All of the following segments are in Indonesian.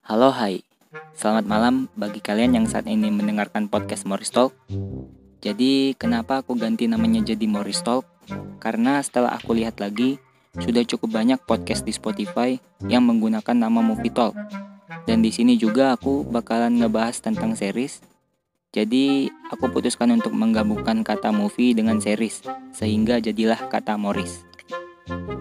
Halo hai, selamat malam bagi kalian yang saat ini mendengarkan podcast Morris Talk. Jadi kenapa aku ganti namanya jadi Morris Talk? Karena setelah aku lihat lagi, sudah cukup banyak podcast di Spotify yang menggunakan nama Movie Talk. Dan di sini juga aku bakalan ngebahas tentang series. Jadi aku putuskan untuk menggabungkan kata movie dengan series, sehingga jadilah kata Morris.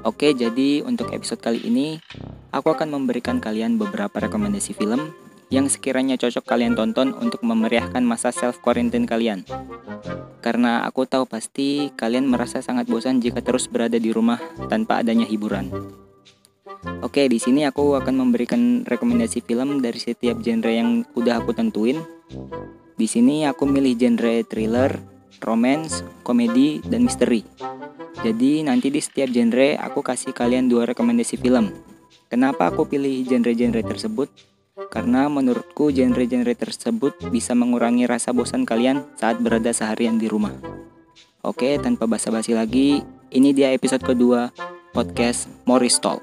Oke, jadi untuk episode kali ini aku akan memberikan kalian beberapa rekomendasi film yang sekiranya cocok kalian tonton untuk memeriahkan masa self quarantine kalian. Karena aku tahu pasti kalian merasa sangat bosan jika terus berada di rumah tanpa adanya hiburan. Oke, di sini aku akan memberikan rekomendasi film dari setiap genre yang udah aku tentuin. Di sini aku milih genre thriller, romance, komedi, dan misteri. Jadi nanti di setiap genre aku kasih kalian dua rekomendasi film. Kenapa aku pilih genre-genre tersebut? Karena menurutku genre-genre tersebut bisa mengurangi rasa bosan kalian saat berada seharian di rumah. Oke, tanpa basa-basi lagi, ini dia episode kedua podcast Morris Talk.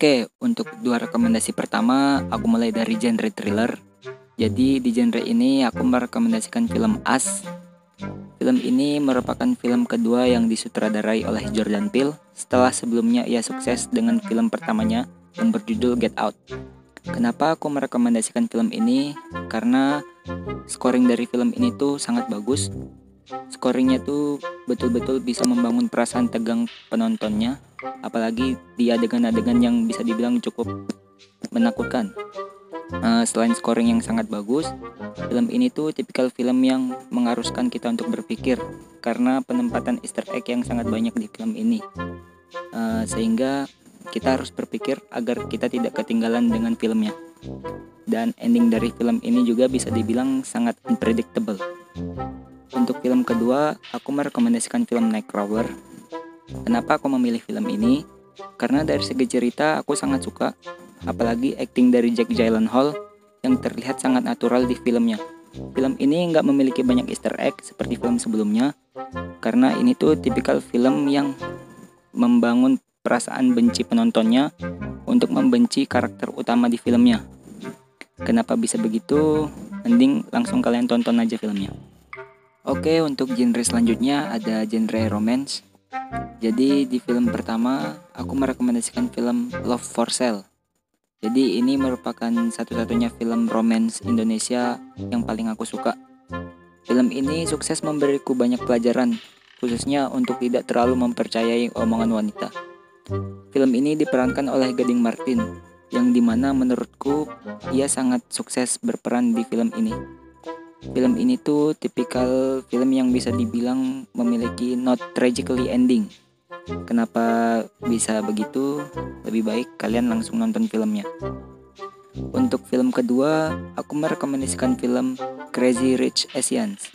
Oke, untuk dua rekomendasi pertama, aku mulai dari genre thriller. Jadi di genre ini aku merekomendasikan film As. Film ini merupakan film kedua yang disutradarai oleh Jordan Peele setelah sebelumnya ia sukses dengan film pertamanya yang berjudul Get Out. Kenapa aku merekomendasikan film ini? Karena scoring dari film ini tuh sangat bagus. Scoringnya tuh betul-betul bisa membangun perasaan tegang penontonnya apalagi di adegan-adegan yang bisa dibilang cukup menakutkan. Uh, selain scoring yang sangat bagus, film ini tuh tipikal film yang mengharuskan kita untuk berpikir karena penempatan Easter egg yang sangat banyak di film ini, uh, sehingga kita harus berpikir agar kita tidak ketinggalan dengan filmnya. Dan ending dari film ini juga bisa dibilang sangat unpredictable. Untuk film kedua, aku merekomendasikan film Nightcrawler Kenapa aku memilih film ini? Karena dari segi cerita aku sangat suka, apalagi acting dari Jack Gyllenhaal yang terlihat sangat natural di filmnya. Film ini nggak memiliki banyak easter egg seperti film sebelumnya, karena ini tuh tipikal film yang membangun perasaan benci penontonnya untuk membenci karakter utama di filmnya. Kenapa bisa begitu? Mending langsung kalian tonton aja filmnya. Oke, untuk genre selanjutnya ada genre romance. Jadi di film pertama aku merekomendasikan film Love for Sale. Jadi ini merupakan satu-satunya film romance Indonesia yang paling aku suka. Film ini sukses memberiku banyak pelajaran, khususnya untuk tidak terlalu mempercayai omongan wanita. Film ini diperankan oleh Gading Martin, yang di mana menurutku ia sangat sukses berperan di film ini. Film ini tuh tipikal film yang bisa dibilang memiliki not tragically ending. Kenapa bisa begitu? Lebih baik kalian langsung nonton filmnya. Untuk film kedua, aku merekomendasikan film Crazy Rich Asians.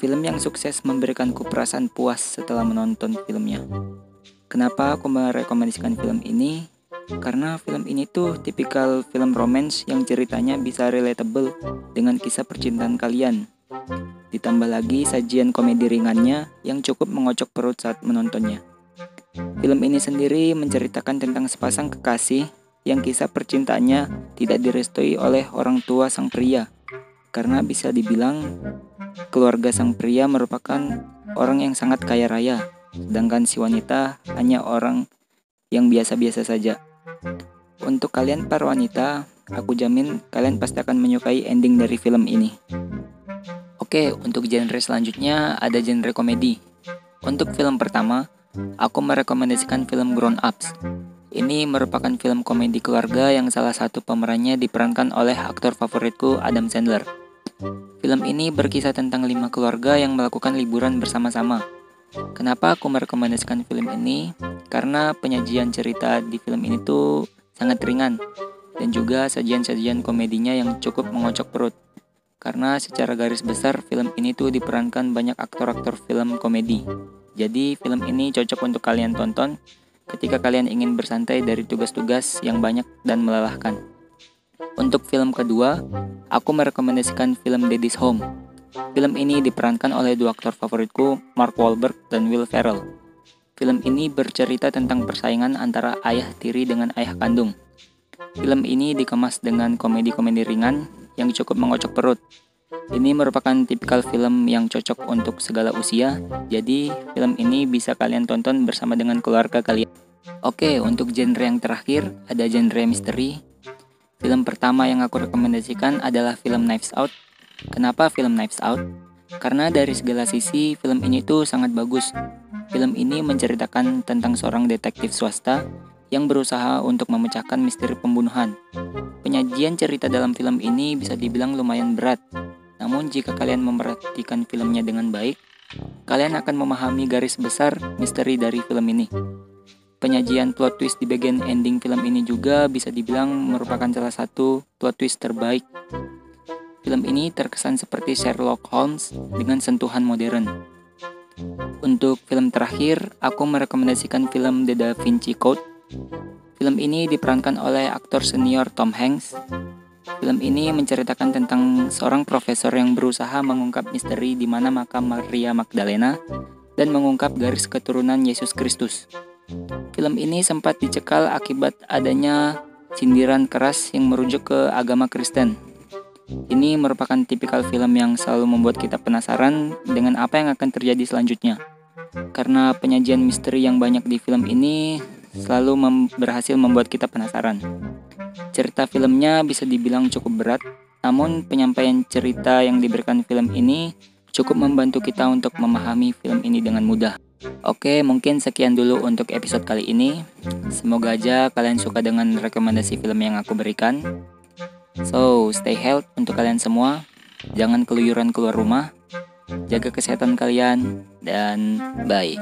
Film yang sukses memberikanku perasaan puas setelah menonton filmnya. Kenapa aku merekomendasikan film ini? Karena film ini tuh tipikal film romance yang ceritanya bisa relatable dengan kisah percintaan kalian. Ditambah lagi sajian komedi ringannya yang cukup mengocok perut saat menontonnya. Film ini sendiri menceritakan tentang sepasang kekasih yang kisah percintaannya tidak direstui oleh orang tua sang pria. Karena bisa dibilang keluarga sang pria merupakan orang yang sangat kaya raya, sedangkan si wanita hanya orang yang biasa-biasa saja. Untuk kalian para wanita, aku jamin kalian pasti akan menyukai ending dari film ini. Oke, untuk genre selanjutnya ada genre komedi. Untuk film pertama, aku merekomendasikan film Grown Ups. Ini merupakan film komedi keluarga yang salah satu pemerannya diperankan oleh aktor favoritku Adam Sandler. Film ini berkisah tentang lima keluarga yang melakukan liburan bersama-sama. Kenapa aku merekomendasikan film ini? Karena penyajian cerita di film ini tuh sangat ringan dan juga sajian-sajian komedinya yang cukup mengocok perut. Karena secara garis besar film ini tuh diperankan banyak aktor-aktor film komedi. Jadi film ini cocok untuk kalian tonton ketika kalian ingin bersantai dari tugas-tugas yang banyak dan melelahkan. Untuk film kedua, aku merekomendasikan film Daddy's Home. Film ini diperankan oleh dua aktor favoritku, Mark Wahlberg dan Will Ferrell. Film ini bercerita tentang persaingan antara ayah tiri dengan ayah kandung. Film ini dikemas dengan komedi-komedi ringan yang cukup mengocok perut. Ini merupakan tipikal film yang cocok untuk segala usia, jadi film ini bisa kalian tonton bersama dengan keluarga kalian. Oke, untuk genre yang terakhir ada genre misteri. Film pertama yang aku rekomendasikan adalah film Knives Out. Kenapa film Knives Out? Karena dari segala sisi film ini tuh sangat bagus. Film ini menceritakan tentang seorang detektif swasta yang berusaha untuk memecahkan misteri pembunuhan. Penyajian cerita dalam film ini bisa dibilang lumayan berat, namun jika kalian memperhatikan filmnya dengan baik, kalian akan memahami garis besar misteri dari film ini. Penyajian plot twist di bagian ending film ini juga bisa dibilang merupakan salah satu plot twist terbaik. Film ini terkesan seperti Sherlock Holmes dengan sentuhan modern. Untuk film terakhir, aku merekomendasikan film The Da Vinci Code Film ini diperankan oleh aktor senior Tom Hanks. Film ini menceritakan tentang seorang profesor yang berusaha mengungkap misteri di mana makam Maria Magdalena dan mengungkap garis keturunan Yesus Kristus. Film ini sempat dicekal akibat adanya sindiran keras yang merujuk ke agama Kristen. Ini merupakan tipikal film yang selalu membuat kita penasaran dengan apa yang akan terjadi selanjutnya. Karena penyajian misteri yang banyak di film ini selalu mem berhasil membuat kita penasaran. Cerita filmnya bisa dibilang cukup berat, namun penyampaian cerita yang diberikan film ini cukup membantu kita untuk memahami film ini dengan mudah. Oke, mungkin sekian dulu untuk episode kali ini. Semoga aja kalian suka dengan rekomendasi film yang aku berikan. So, stay healthy untuk kalian semua. Jangan keluyuran keluar rumah. Jaga kesehatan kalian dan bye.